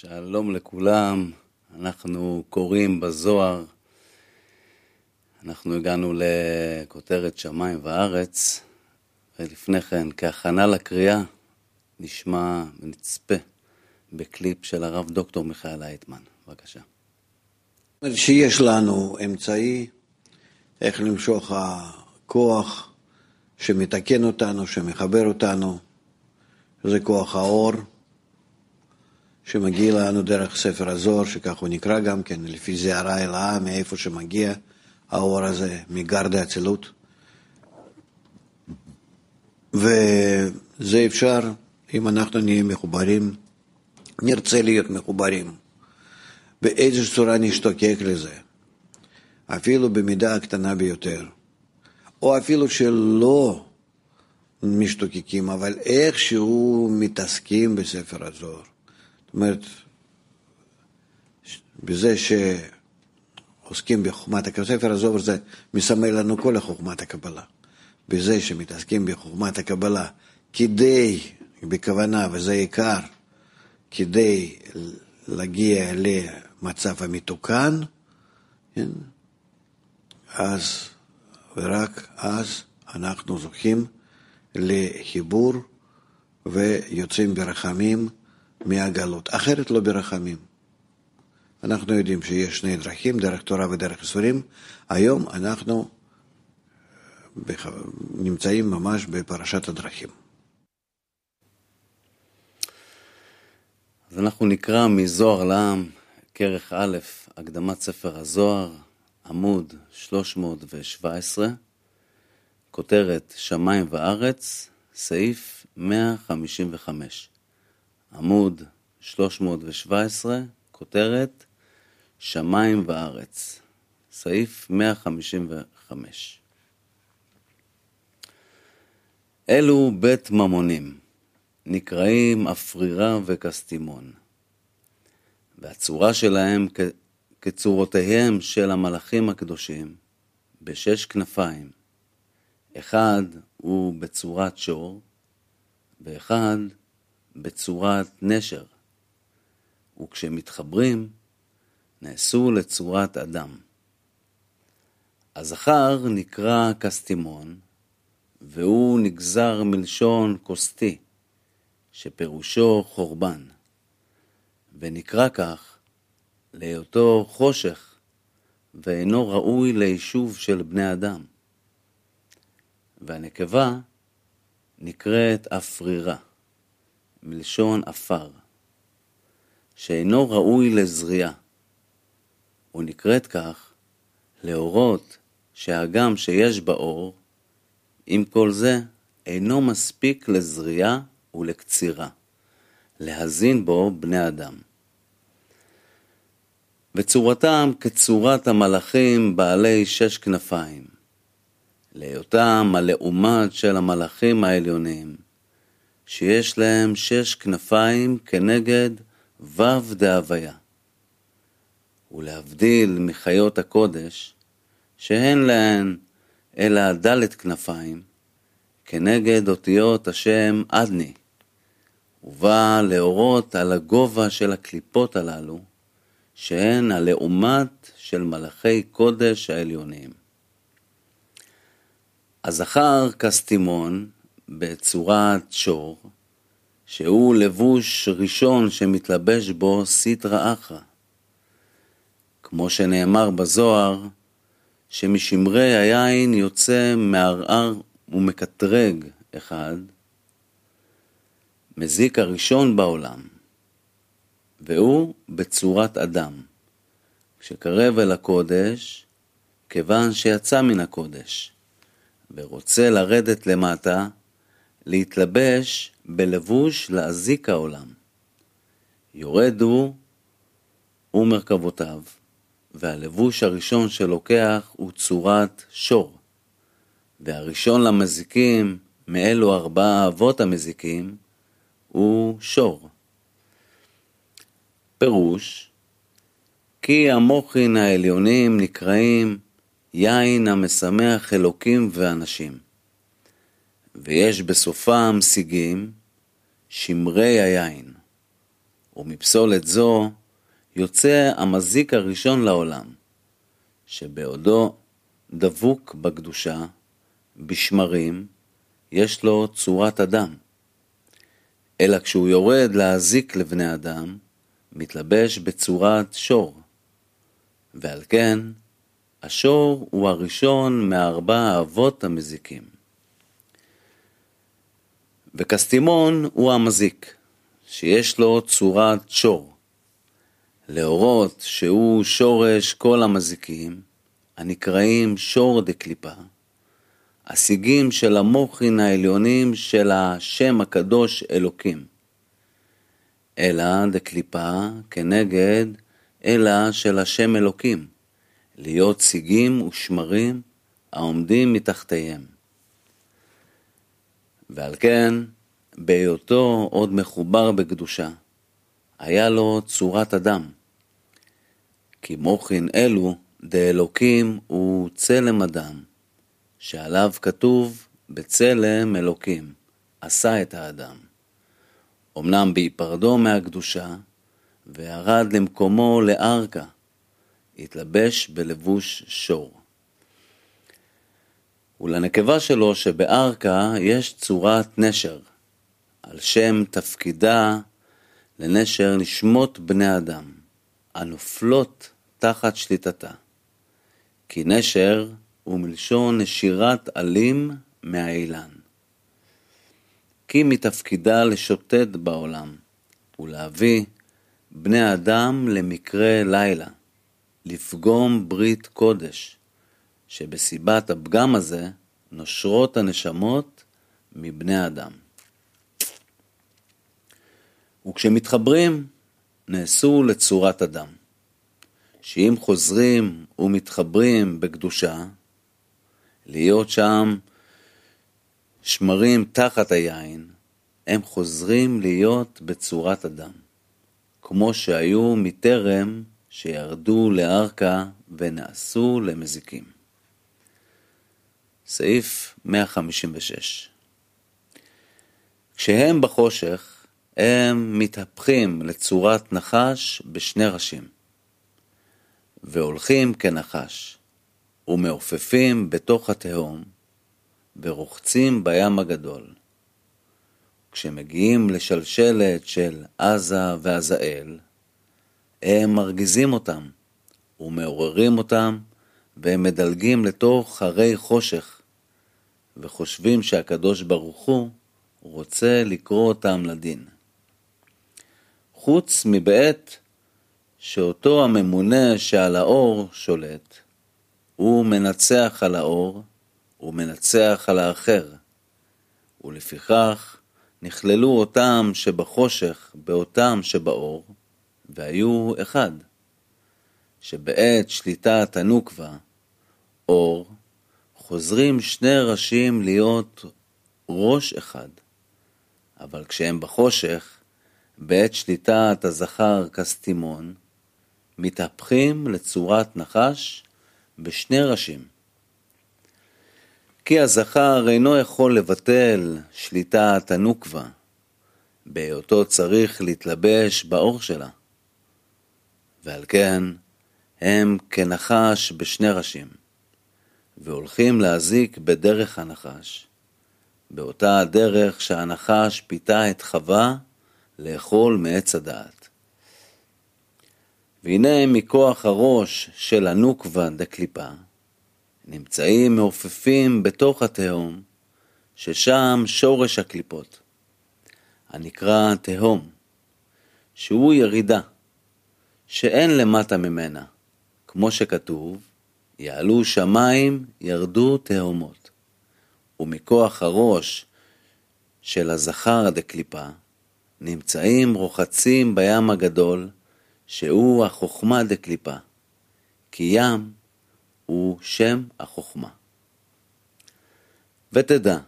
שלום לכולם, אנחנו קוראים בזוהר, אנחנו הגענו לכותרת שמיים וארץ, ולפני כן, כהכנה לקריאה, נשמע ונצפה בקליפ של הרב דוקטור מיכאל אייטמן. בבקשה. שיש לנו אמצעי איך למשוך הכוח שמתקן אותנו, שמחבר אותנו, זה כוח האור. שמגיע לנו דרך ספר הזוהר, שכך הוא נקרא גם כן, לפי הרע אלאה, מאיפה שמגיע האור הזה, מגרד האצילות. וזה אפשר, אם אנחנו נהיה מחוברים, נרצה להיות מחוברים. באיזו צורה נשתוקק לזה, אפילו במידה הקטנה ביותר, או אפילו שלא משתוקקים, אבל איכשהו מתעסקים בספר הזוהר. זאת אומרת, בזה שעוסקים בחוכמת הקבלה, ספר הזוהר זה מסמל לנו כל החוכמת הקבלה. בזה שמתעסקים בחוכמת הקבלה כדי, בכוונה, וזה עיקר, כדי להגיע למצב המתוקן, כן? אז, ורק אז, אנחנו זוכים לחיבור ויוצאים ברחמים מהגלות, אחרת לא ברחמים. אנחנו יודעים שיש שני דרכים, דרך תורה ודרך איסורים. היום אנחנו נמצאים ממש בפרשת הדרכים. אז אנחנו נקרא מזוהר לעם, כרך א', הקדמת ספר הזוהר, עמוד 317, כותרת שמיים וארץ, סעיף 155. עמוד 317, כותרת שמיים וארץ, סעיף 155. אלו בית ממונים, נקראים אפרירה וקסטימון, והצורה שלהם כצורותיהם של המלאכים הקדושים, בשש כנפיים. אחד הוא בצורת שור, ואחד בצורת נשר, וכשמתחברים, נעשו לצורת אדם. הזכר נקרא קסטימון, והוא נגזר מלשון כוסתי, שפירושו חורבן, ונקרא כך להיותו חושך, ואינו ראוי ליישוב של בני אדם. והנקבה נקראת אפרירה. מלשון עפר, שאינו ראוי לזריעה, ונקראת כך להורות שהגם שיש באור, עם כל זה אינו מספיק לזריעה ולקצירה, להזין בו בני אדם. וצורתם כצורת המלאכים בעלי שש כנפיים, להיותם הלעומת של המלאכים העליונים, שיש להם שש כנפיים כנגד ו' דהוויה. ולהבדיל מחיות הקודש, שאין להן אלא ד' כנפיים, כנגד אותיות השם אדני, ובא להורות על הגובה של הקליפות הללו, שהן הלעומת של מלאכי קודש העליונים. הזכר כסתימון בצורת שור, שהוא לבוש ראשון שמתלבש בו סיטרא אחרא. כמו שנאמר בזוהר, שמשמרי היין יוצא מערער ומקטרג אחד, מזיק הראשון בעולם, והוא בצורת אדם, שקרב אל הקודש, כיוון שיצא מן הקודש, ורוצה לרדת למטה, להתלבש בלבוש להזיק העולם. יורד הוא ומרכבותיו, והלבוש הראשון שלוקח הוא צורת שור. והראשון למזיקים, מאלו ארבעה אבות המזיקים, הוא שור. פירוש, כי המוחין העליונים נקראים יין המשמח אלוקים ואנשים. ויש בסופם סיגים, שמרי היין, ומפסולת זו יוצא המזיק הראשון לעולם, שבעודו דבוק בקדושה, בשמרים, יש לו צורת אדם. אלא כשהוא יורד להזיק לבני אדם, מתלבש בצורת שור. ועל כן, השור הוא הראשון מארבע האבות המזיקים. וקסטימון הוא המזיק, שיש לו צורת שור. להורות שהוא שורש כל המזיקים, הנקראים שור דקליפה, השיגים של המוחין העליונים של השם הקדוש אלוקים. אלא דקליפה כנגד אלא של השם אלוקים, להיות שיגים ושמרים העומדים מתחתיהם. ועל כן, בהיותו עוד מחובר בקדושה, היה לו צורת אדם. כי מוחין אלו דאלוקים הוא צלם אדם, שעליו כתוב בצלם אלוקים, עשה את האדם. אמנם בהיפרדו מהקדושה, וירד למקומו לארכה, התלבש בלבוש שור. ולנקבה שלו שבארכה יש צורת נשר, על שם תפקידה לנשר נשמות בני אדם, הנופלות תחת שליטתה. כי נשר הוא מלשון נשירת עלים מהאילן. כי מתפקידה לשוטט בעולם ולהביא בני אדם למקרה לילה, לפגום ברית קודש, שבסיבת הפגם הזה נושרות הנשמות מבני אדם. וכשמתחברים, נעשו לצורת אדם, שאם חוזרים ומתחברים בקדושה, להיות שם שמרים תחת היין, הם חוזרים להיות בצורת אדם, כמו שהיו מטרם שירדו לארכה ונעשו למזיקים. סעיף 156 כשהם בחושך, הם מתהפכים לצורת נחש בשני ראשים, והולכים כנחש, ומעופפים בתוך התהום, ורוחצים בים הגדול. כשמגיעים לשלשלת של עזה ועזאל, הם מרגיזים אותם, ומעוררים אותם, והם מדלגים לתוך הרי חושך, וחושבים שהקדוש ברוך הוא רוצה לקרוא אותם לדין. חוץ מבעת שאותו הממונה שעל האור שולט, הוא מנצח על האור, הוא מנצח על האחר, ולפיכך נכללו אותם שבחושך באותם שבאור, והיו אחד, שבעת שליטת הנוקבה, אור, חוזרים שני ראשים להיות ראש אחד, אבל כשהם בחושך, בעת שליטת הזכר כסתימון, מתהפכים לצורת נחש בשני ראשים. כי הזכר אינו יכול לבטל שליטת הנוקבה, בהיותו צריך להתלבש באור שלה. ועל כן הם כנחש בשני ראשים, והולכים להזיק בדרך הנחש, באותה הדרך שהנחש פיתה את חווה לאכול מעץ הדעת. והנה מכוח הראש של הנוקבה דקליפה, נמצאים מעופפים בתוך התהום, ששם שורש הקליפות, הנקרא תהום, שהוא ירידה, שאין למטה ממנה, כמו שכתוב, יעלו שמיים, ירדו תהומות. ומכוח הראש של הזכר דקליפה, נמצאים רוחצים בים הגדול, שהוא החוכמה דקליפה, כי ים הוא שם החוכמה. ותדע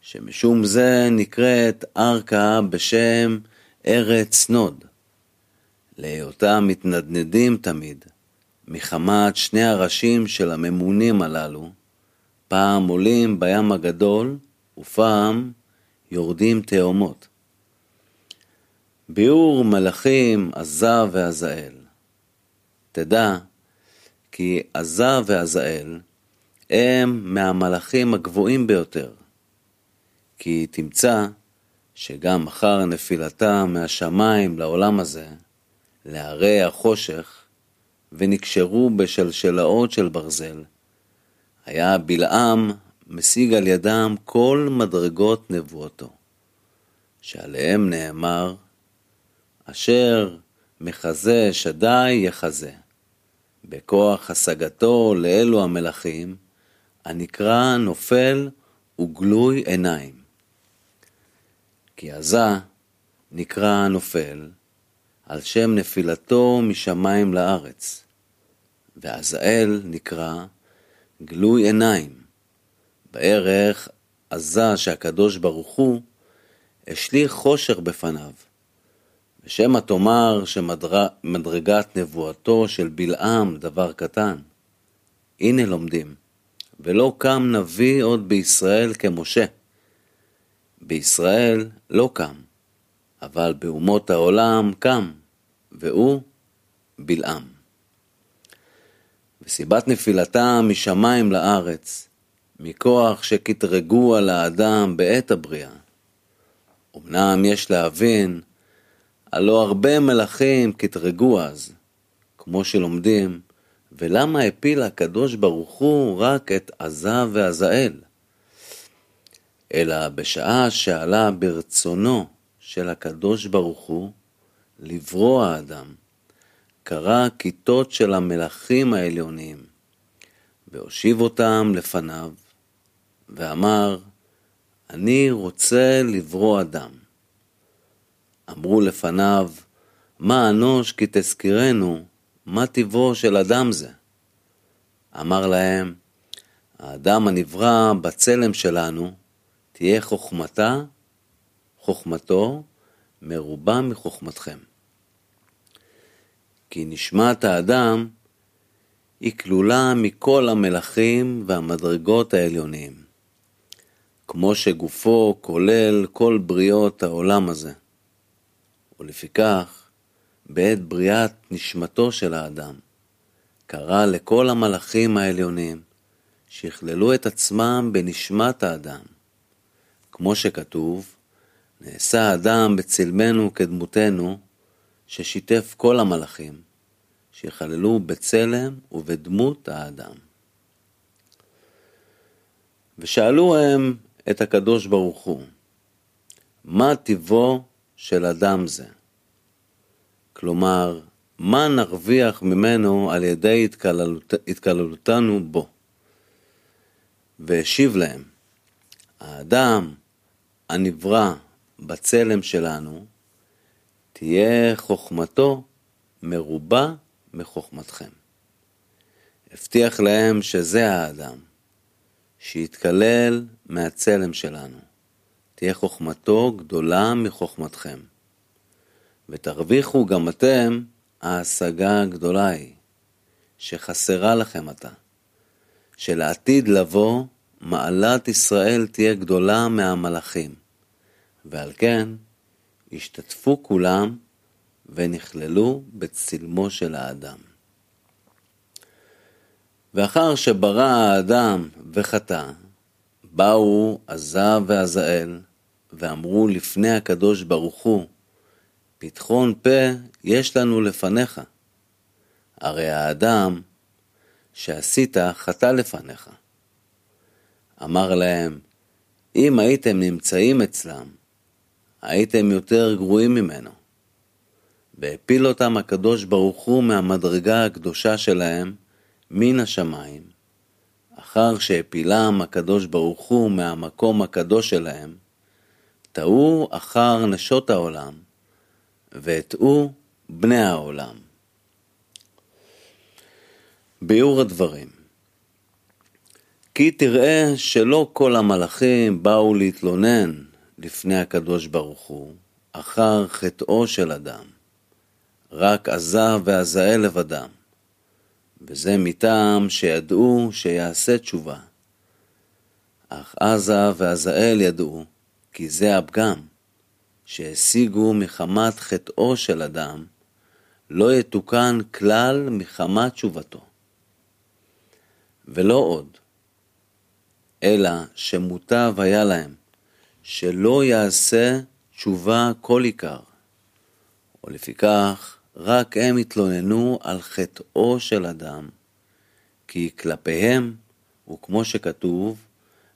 שמשום זה נקראת ארכה בשם ארץ נוד, להיותם מתנדנדים תמיד, מחמת שני הראשים של הממונים הללו, פעם עולים בים הגדול ופעם יורדים תאומות. ביאור מלאכים עזה ועזאל. תדע כי עזה ועזאל הם מהמלאכים הגבוהים ביותר. כי תמצא שגם אחר נפילתה מהשמיים לעולם הזה, להרי החושך, ונקשרו בשלשלאות של ברזל, היה בלעם משיג על ידם כל מדרגות נבואתו, שעליהם נאמר, אשר מחזה שדי יחזה, בכוח השגתו לאלו המלכים, הנקרא נופל וגלוי עיניים. כי עזה נקרא נופל על שם נפילתו משמיים לארץ, ועזאל נקרא גלוי עיניים, בערך עזה שהקדוש ברוך הוא השליך חושך בפניו, ושמא תאמר שמדרגת נבואתו של בלעם דבר קטן. הנה לומדים, ולא קם נביא עוד בישראל כמשה. בישראל לא קם, אבל באומות העולם קם, והוא בלעם. וסיבת נפילתה משמיים לארץ, מכוח שקטרגו על האדם בעת הבריאה. אמנם יש להבין, הלא הרבה מלכים קטרגו אז, כמו שלומדים, ולמה הפיל הקדוש ברוך הוא רק את עזה ועזאל? אלא בשעה שעלה ברצונו של הקדוש ברוך הוא לברוא האדם, קרא כיתות של המלכים העליונים, והושיב אותם לפניו, ואמר, אני רוצה לברוא אדם. אמרו לפניו, מה אנוש כי תזכירנו, מה טיבו של אדם זה? אמר להם, האדם הנברא בצלם שלנו, תהיה חוכמתה, חוכמתו, מרובה מחוכמתכם. כי נשמת האדם היא כלולה מכל המלכים והמדרגות העליונים, כמו שגופו כולל כל בריות העולם הזה. ולפיכך, בעת בריאת נשמתו של האדם, קרא לכל המלאכים העליונים שיכללו את עצמם בנשמת האדם. כמו שכתוב, נעשה האדם בצלמנו כדמותנו, ששיתף כל המלאכים, שיכללו בצלם ובדמות האדם. ושאלו הם את הקדוש ברוך הוא, מה טיבו של אדם זה? כלומר, מה נרוויח ממנו על ידי התקללות, התקללותנו בו? והשיב להם, האדם הנברא בצלם שלנו, תהיה חוכמתו מרובה מחוכמתכם. הבטיח להם שזה האדם, שיתקלל מהצלם שלנו. תהיה חוכמתו גדולה מחוכמתכם. ותרוויחו גם אתם ההשגה הגדולה היא, שחסרה לכם עתה, שלעתיד לבוא מעלת ישראל תהיה גדולה מהמלאכים, ועל כן השתתפו כולם ונכללו בצלמו של האדם. ואחר שברא האדם וחטא, באו עזה ועזאל, ואמרו לפני הקדוש ברוך הוא, פתחון פה יש לנו לפניך. הרי האדם שעשית חטא לפניך. אמר להם, אם הייתם נמצאים אצלם, הייתם יותר גרועים ממנו. והפיל אותם הקדוש ברוך הוא מהמדרגה הקדושה שלהם מן השמיים, אחר שהפילם הקדוש ברוך הוא מהמקום הקדוש שלהם, טעו אחר נשות העולם, והטעו בני העולם. ביאור הדברים כי תראה שלא כל המלאכים באו להתלונן לפני הקדוש ברוך הוא, אחר חטאו של אדם, רק עזה ועזאל לבדם, וזה מטעם שידעו שיעשה תשובה. אך עזה ועזאל ידעו, כי זה הפגם, שהשיגו מחמת חטאו של אדם, לא יתוקן כלל מחמת תשובתו. ולא עוד, אלא שמוטב היה להם שלא יעשה תשובה כל עיקר, ולפיכך רק הם התלוננו על חטאו של אדם, כי כלפיהם, וכמו שכתוב,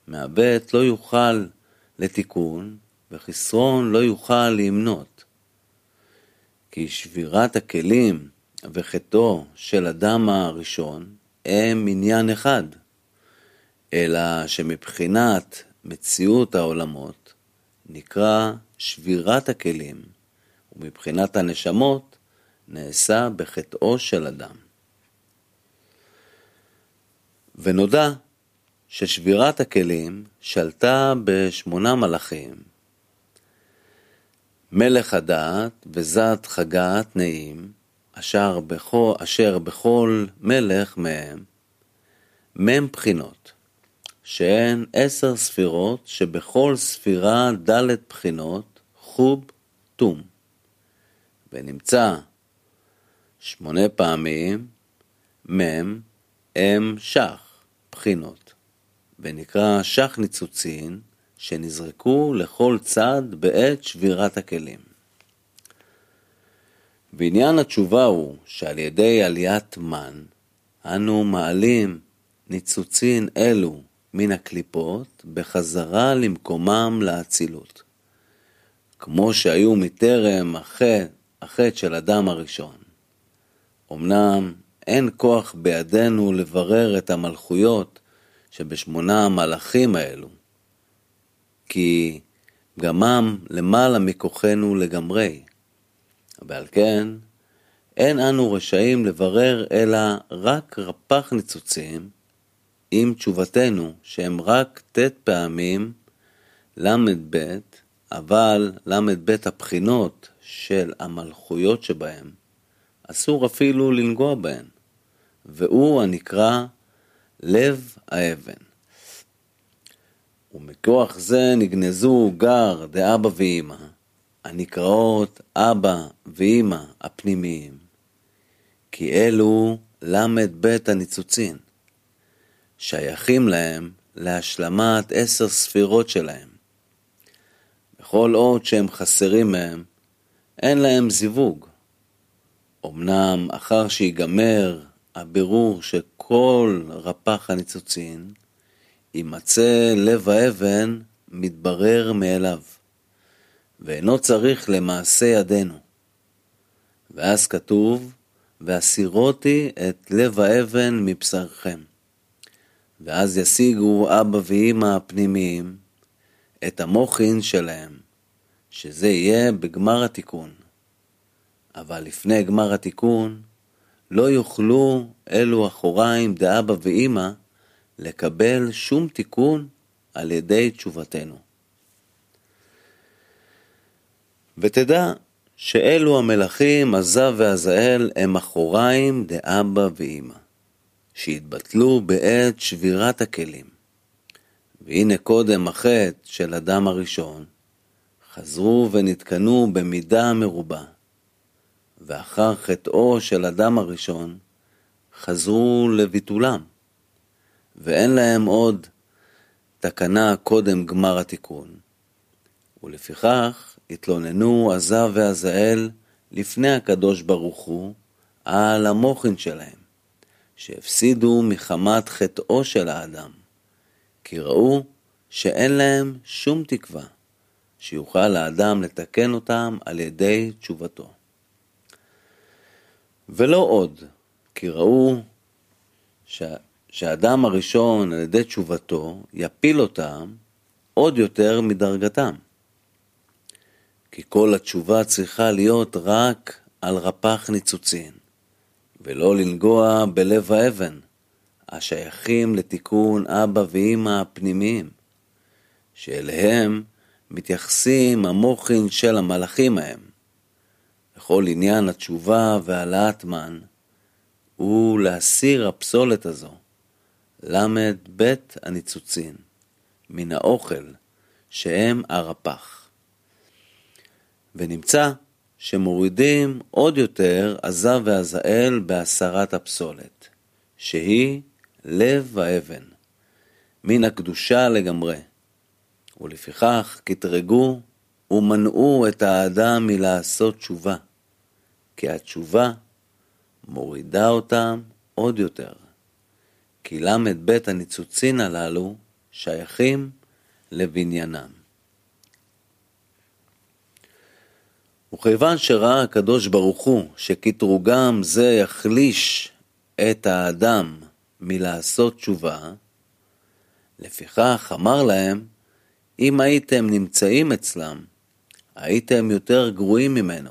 מהבט לא יוכל לתיקון, וחסרון לא יוכל למנות. כי שבירת הכלים וחטאו של אדם הראשון הם עניין אחד, אלא שמבחינת מציאות העולמות נקרא שבירת הכלים, ומבחינת הנשמות נעשה בחטאו של אדם. ונודע ששבירת הכלים שלטה בשמונה מלאכים, מלך הדעת וזת חגת נעים, אשר בכל, אשר בכל מלך מהם, מם בחינות, שהן עשר ספירות שבכל ספירה ד' בחינות, חוב, תום. ונמצא שמונה פעמים מם, אם, שח, בחינות, ונקרא שח ניצוצין, שנזרקו לכל צד בעת שבירת הכלים. ועניין התשובה הוא שעל ידי עליית מן, אנו מעלים ניצוצין אלו מן הקליפות בחזרה למקומם לאצילות. כמו שהיו מטרם החטא, החטא של אדם הראשון. אמנם אין כוח בידינו לברר את המלכויות שבשמונה המלאכים האלו, כי גמם למעלה מכוחנו לגמרי. ועל כן, אין אנו רשאים לברר אלא רק רפ"ח ניצוצים, עם תשובתנו שהם רק ט' פעמים ל"ב, אבל ל"ב הבחינות של המלכויות שבהם, אסור אפילו לנגוע בהן, והוא הנקרא לב האבן. ומכוח זה נגנזו גר דאבא ואמא, הנקראות אבא ואמא הפנימיים, כי אלו ל"ב הניצוצין, שייכים להם להשלמת עשר ספירות שלהם. בכל אות שהם חסרים מהם, אין להם זיווג. אמנם אחר שיגמר הבירור שכל רפ"ח הניצוצין, יימצא לב האבן מתברר מאליו, ואינו צריך למעשה ידינו. ואז כתוב, והסירותי את לב האבן מבשרכם. ואז ישיגו אבא ואמא הפנימיים את המוחין שלהם, שזה יהיה בגמר התיקון. אבל לפני גמר התיקון, לא יוכלו אלו אחוריים דאבא ואמא לקבל שום תיקון על ידי תשובתנו. ותדע שאלו המלכים, עזב ועזאל, הם אחוריים דאבא ואמא, שהתבטלו בעת שבירת הכלים. והנה קודם החטא של אדם הראשון, חזרו ונתקנו במידה מרובה. ואחר חטאו של אדם הראשון, חזרו לביטולם. ואין להם עוד תקנה קודם גמר התיקון. ולפיכך התלוננו עזב ועזאל לפני הקדוש ברוך הוא על המוחין שלהם, שהפסידו מחמת חטאו של האדם, כי ראו שאין להם שום תקווה שיוכל האדם לתקן אותם על ידי תשובתו. ולא עוד, כי ראו שהאדם הראשון על ידי תשובתו יפיל אותם עוד יותר מדרגתם. כי כל התשובה צריכה להיות רק על רפ"ח ניצוצין, ולא לנגוע בלב האבן, השייכים לתיקון אבא ואמא הפנימיים, שאליהם מתייחסים המוחין של המלאכים ההם. לכל עניין התשובה והעלאת מן, הוא להסיר הפסולת הזו, ל"ב הניצוצין, מן האוכל, שהם הרפ"ח. ונמצא שמורידים עוד יותר עזה ועזאל בהסרת הפסולת, שהיא לב האבן, מן הקדושה לגמרי. ולפיכך קטרגו ומנעו את האדם מלעשות תשובה, כי התשובה מורידה אותם עוד יותר. כי ל"ב הניצוצין הללו שייכים לבניינם. וכיוון שראה הקדוש ברוך הוא שקטרוגם זה יחליש את האדם מלעשות תשובה, לפיכך אמר להם, אם הייתם נמצאים אצלם, הייתם יותר גרועים ממנו.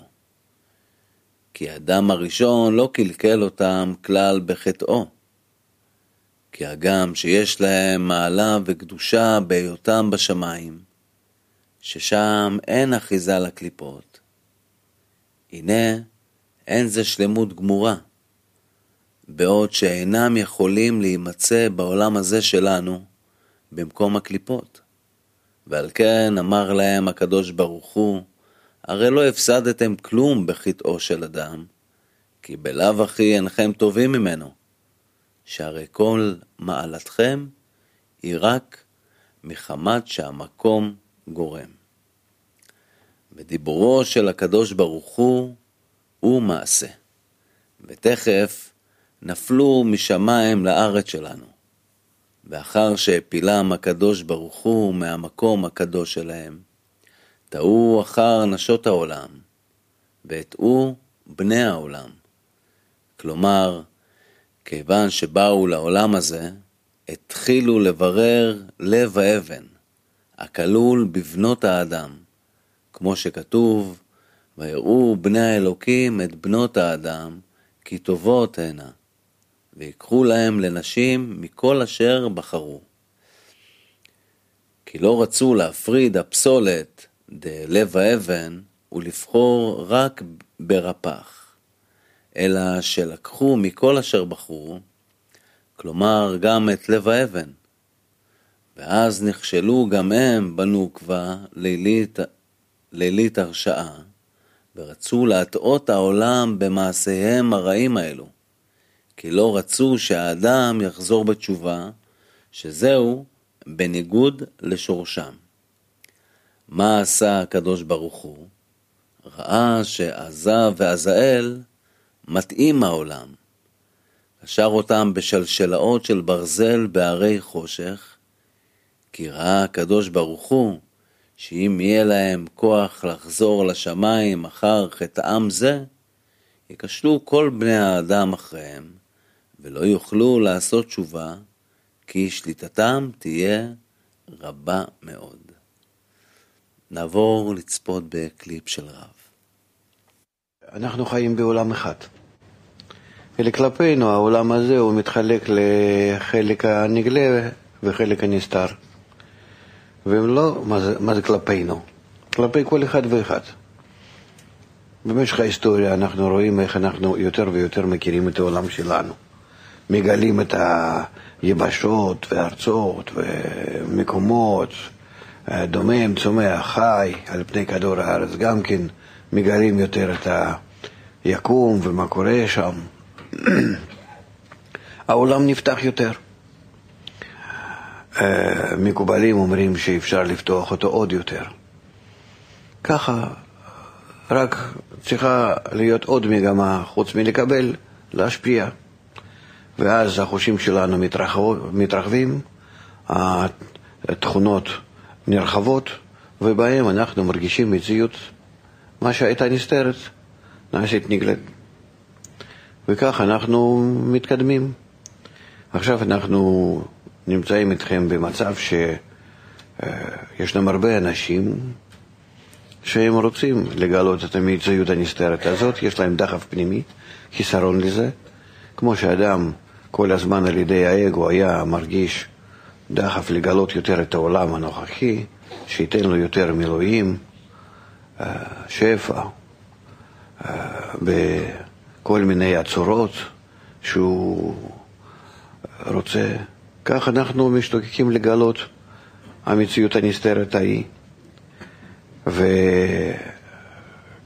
כי האדם הראשון לא קלקל אותם כלל בחטאו. כי הגם שיש להם מעלה וקדושה בהיותם בשמיים, ששם אין אחיזה לקליפות, הנה אין זה שלמות גמורה, בעוד שאינם יכולים להימצא בעולם הזה שלנו במקום הקליפות. ועל כן אמר להם הקדוש ברוך הוא, הרי לא הפסדתם כלום בחטאו של אדם, כי בלאו הכי אינכם טובים ממנו, שהרי כל מעלתכם היא רק מחמת שהמקום גורם. ודיבורו של הקדוש ברוך הוא הוא מעשה, ותכף נפלו משמיים לארץ שלנו. ואחר שהפילם הקדוש ברוך הוא מהמקום הקדוש שלהם, טעו אחר נשות העולם, והטעו בני העולם. כלומר, כיוון שבאו לעולם הזה, התחילו לברר לב האבן, הכלול בבנות האדם, כמו שכתוב, ויראו בני האלוקים את בנות האדם, כי טובות הנה, ויקחו להם לנשים מכל אשר בחרו. כי לא רצו להפריד הפסולת דלב האבן ולבחור רק ברפח, אלא שלקחו מכל אשר בחרו, כלומר גם את לב האבן. ואז נכשלו גם הם בנוקבה לילית, לילית הרשעה, ורצו להטעות העולם במעשיהם הרעים האלו. כי לא רצו שהאדם יחזור בתשובה, שזהו בניגוד לשורשם. מה עשה הקדוש ברוך הוא? ראה שעזה ועזאל מתאים העולם. קשר אותם בשלשלאות של ברזל בהרי חושך, כי ראה הקדוש ברוך הוא שאם יהיה להם כוח לחזור לשמיים אחר חטאם זה, ייכשלו כל בני האדם אחריהם, ולא יוכלו לעשות תשובה, כי שליטתם תהיה רבה מאוד. נעבור לצפות בקליפ של רב. אנחנו חיים בעולם אחד. ולכלפינו העולם הזה הוא מתחלק לחלק הנגלה וחלק הנסתר. ולא, מה זה, מה זה כלפינו? כלפי כל אחד ואחד. במשך ההיסטוריה אנחנו רואים איך אנחנו יותר ויותר מכירים את העולם שלנו. מגלים את היבשות וארצות ומקומות, דומם, צומח, חי על פני כדור הארץ, גם כן מגלים יותר את היקום ומה קורה שם. העולם נפתח יותר. מקובלים אומרים שאפשר לפתוח אותו עוד יותר. ככה, רק צריכה להיות עוד מגמה, חוץ מלקבל, להשפיע. ואז החושים שלנו מתרחבים, התכונות נרחבות, ובהם אנחנו מרגישים מציאות, מה שהייתה נסתרת, נעשית נגלית. וכך אנחנו מתקדמים. עכשיו אנחנו נמצאים איתכם במצב שישנם הרבה אנשים שהם רוצים לגלות את המציאות הנסתרת הזאת, יש להם דחף פנימי, חיסרון לזה, כמו שאדם כל הזמן על ידי האגו היה מרגיש דחף לגלות יותר את העולם הנוכחי, שייתן לו יותר מילואים, אה, שפע, אה, בכל מיני הצורות שהוא רוצה. כך אנחנו משתוקקים לגלות המציאות הנסתרת ההיא.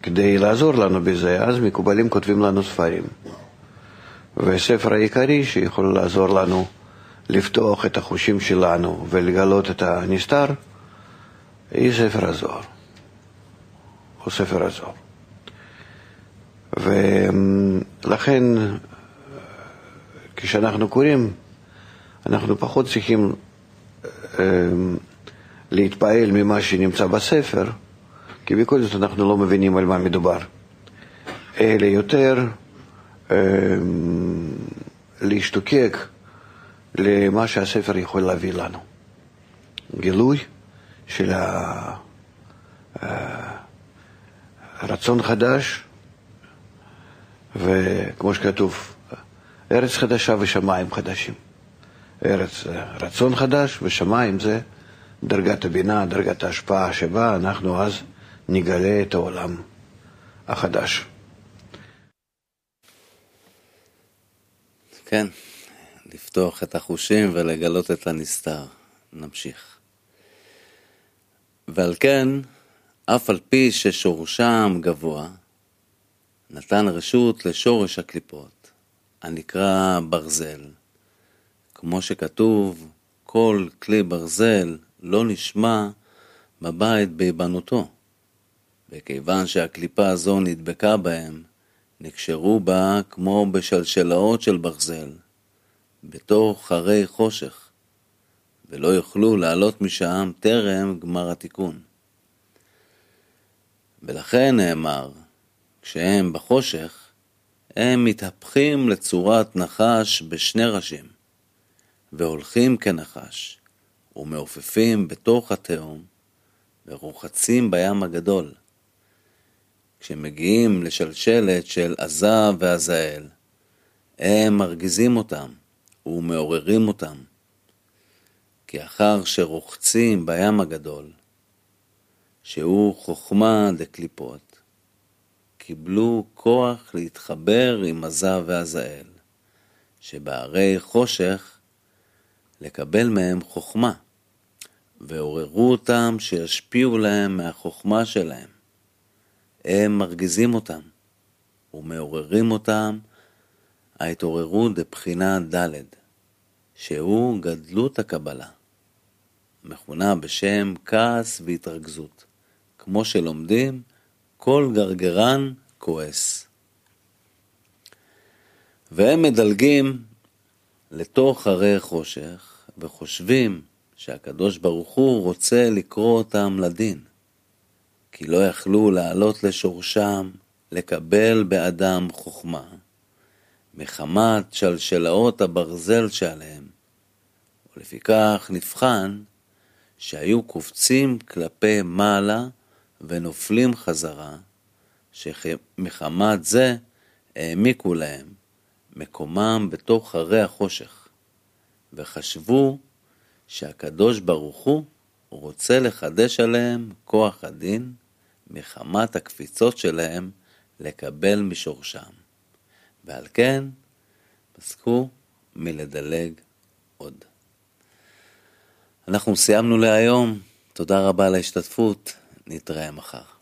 כדי לעזור לנו בזה, אז מקובלים כותבים לנו ספרים. וספר העיקרי שיכול לעזור לנו לפתוח את החושים שלנו ולגלות את הנסתר, היא ספר הזוהר. הוא ספר הזוהר. ולכן, כשאנחנו קוראים, אנחנו פחות צריכים אמ, להתפעל ממה שנמצא בספר, כי בכל זאת אנחנו לא מבינים על מה מדובר. אלא יותר אמ, להשתוקק למה שהספר יכול להביא לנו. גילוי של הרצון חדש, וכמו שכתוב, ארץ חדשה ושמיים חדשים. ארץ רצון חדש ושמיים זה דרגת הבינה, דרגת ההשפעה שבה אנחנו אז נגלה את העולם החדש. כן, לפתוח את החושים ולגלות את הנסתר. נמשיך. ועל כן, אף על פי ששורשם גבוה, נתן רשות לשורש הקליפות, הנקרא ברזל. כמו שכתוב, כל כלי ברזל לא נשמע בבית בהיבנותו. וכיוון שהקליפה הזו נדבקה בהם, נקשרו בה כמו בשלשלאות של ברזל, בתוך הרי חושך, ולא יוכלו לעלות משם טרם גמר התיקון. ולכן נאמר, כשהם בחושך, הם מתהפכים לצורת נחש בשני ראשים, והולכים כנחש, ומעופפים בתוך התהום, ורוחצים בים הגדול. כשמגיעים לשלשלת של עזה ועזאל, הם מרגיזים אותם ומעוררים אותם. כי אחר שרוחצים בים הגדול, שהוא חוכמה דקליפות, קיבלו כוח להתחבר עם עזה ועזאל, שבהרי חושך לקבל מהם חוכמה, ועוררו אותם שישפיעו להם מהחוכמה שלהם. הם מרגיזים אותם ומעוררים אותם ההתעוררות דבחינה ד', שהוא גדלות הקבלה, מכונה בשם כעס והתרכזות, כמו שלומדים כל גרגרן כועס. והם מדלגים לתוך הרי חושך וחושבים שהקדוש ברוך הוא רוצה לקרוא אותם לדין. כי לא יכלו לעלות לשורשם, לקבל באדם חוכמה, מחמת שלשלאות הברזל שעליהם, ולפיכך נבחן שהיו קופצים כלפי מעלה ונופלים חזרה, שמחמת זה העמיקו להם מקומם בתוך הרי החושך, וחשבו שהקדוש ברוך הוא רוצה לחדש עליהם כוח הדין, מחמת הקפיצות שלהם לקבל משורשם, ועל כן פסקו מלדלג עוד. אנחנו סיימנו להיום, תודה רבה על ההשתתפות, נתראה מחר.